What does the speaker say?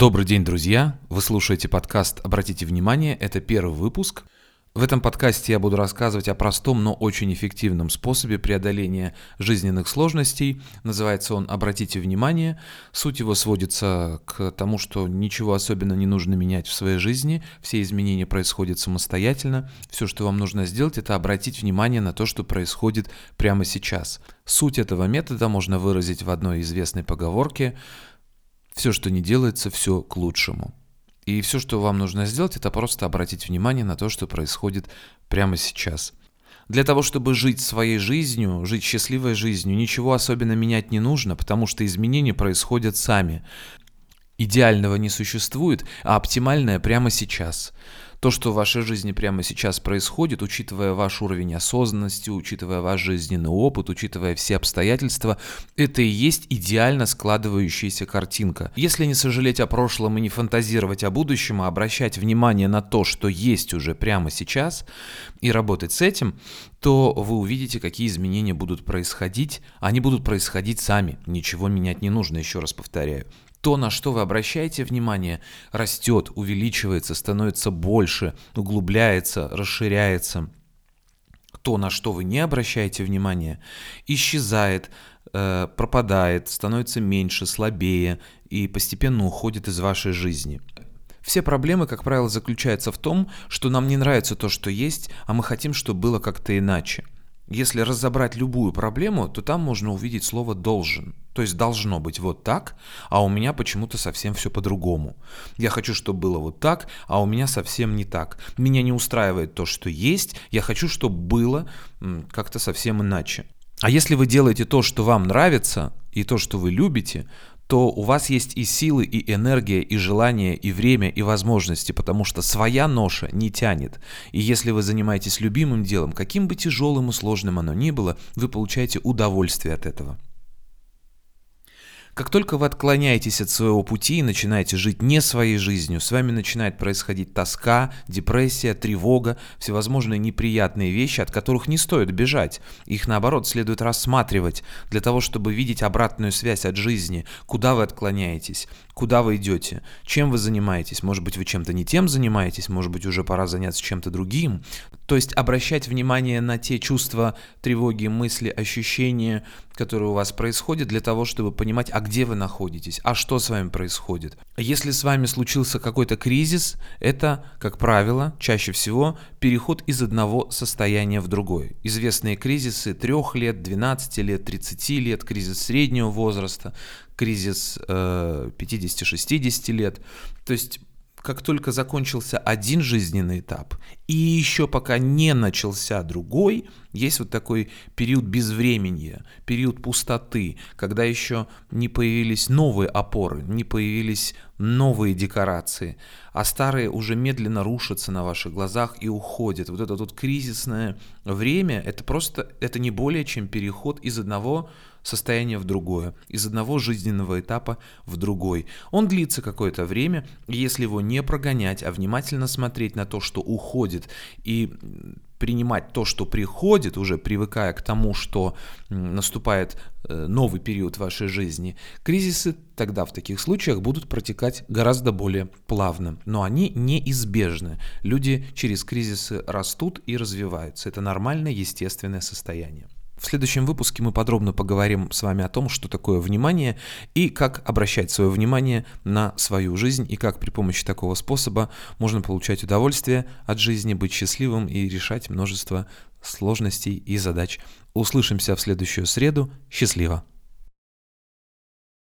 Добрый день, друзья! Вы слушаете подкаст «Обратите внимание», это первый выпуск. В этом подкасте я буду рассказывать о простом, но очень эффективном способе преодоления жизненных сложностей. Называется он «Обратите внимание». Суть его сводится к тому, что ничего особенно не нужно менять в своей жизни, все изменения происходят самостоятельно. Все, что вам нужно сделать, это обратить внимание на то, что происходит прямо сейчас. Суть этого метода можно выразить в одной известной поговорке – все, что не делается, все к лучшему. И все, что вам нужно сделать, это просто обратить внимание на то, что происходит прямо сейчас. Для того, чтобы жить своей жизнью, жить счастливой жизнью, ничего особенно менять не нужно, потому что изменения происходят сами. Идеального не существует, а оптимальное прямо сейчас то, что в вашей жизни прямо сейчас происходит, учитывая ваш уровень осознанности, учитывая ваш жизненный опыт, учитывая все обстоятельства, это и есть идеально складывающаяся картинка. Если не сожалеть о прошлом и не фантазировать о будущем, а обращать внимание на то, что есть уже прямо сейчас, и работать с этим, то вы увидите, какие изменения будут происходить. Они будут происходить сами, ничего менять не нужно, еще раз повторяю то, на что вы обращаете внимание, растет, увеличивается, становится больше, углубляется, расширяется. То, на что вы не обращаете внимания, исчезает, э, пропадает, становится меньше, слабее и постепенно уходит из вашей жизни. Все проблемы, как правило, заключаются в том, что нам не нравится то, что есть, а мы хотим, чтобы было как-то иначе. Если разобрать любую проблему, то там можно увидеть слово «должен». То есть должно быть вот так, а у меня почему-то совсем все по-другому. Я хочу, чтобы было вот так, а у меня совсем не так. Меня не устраивает то, что есть, я хочу, чтобы было как-то совсем иначе. А если вы делаете то, что вам нравится, и то, что вы любите, то у вас есть и силы, и энергия, и желание, и время, и возможности, потому что своя ноша не тянет. И если вы занимаетесь любимым делом, каким бы тяжелым и сложным оно ни было, вы получаете удовольствие от этого. Как только вы отклоняетесь от своего пути и начинаете жить не своей жизнью, с вами начинает происходить тоска, депрессия, тревога, всевозможные неприятные вещи, от которых не стоит бежать. Их, наоборот, следует рассматривать для того, чтобы видеть обратную связь от жизни, куда вы отклоняетесь, куда вы идете, чем вы занимаетесь. Может быть, вы чем-то не тем занимаетесь, может быть, уже пора заняться чем-то другим. То есть обращать внимание на те чувства, тревоги, мысли, ощущения, которые у вас происходят, для того, чтобы понимать, а где вы находитесь, а что с вами происходит. Если с вами случился какой-то кризис, это, как правило, чаще всего переход из одного состояния в другое. Известные кризисы 3 лет, 12 лет, 30 лет, кризис среднего возраста, кризис э, 50-60 лет. То есть как только закончился один жизненный этап, и еще пока не начался другой, есть вот такой период безвременья, период пустоты, когда еще не появились новые опоры, не появились новые декорации, а старые уже медленно рушатся на ваших глазах и уходят. Вот это вот кризисное время, это просто, это не более чем переход из одного состояние в другое, из одного жизненного этапа в другой. Он длится какое-то время, и если его не прогонять, а внимательно смотреть на то, что уходит, и принимать то, что приходит, уже привыкая к тому, что наступает э, новый период вашей жизни, кризисы тогда в таких случаях будут протекать гораздо более плавно. Но они неизбежны. Люди через кризисы растут и развиваются. Это нормальное, естественное состояние. В следующем выпуске мы подробно поговорим с вами о том, что такое внимание и как обращать свое внимание на свою жизнь и как при помощи такого способа можно получать удовольствие от жизни, быть счастливым и решать множество сложностей и задач. Услышимся в следующую среду. Счастливо!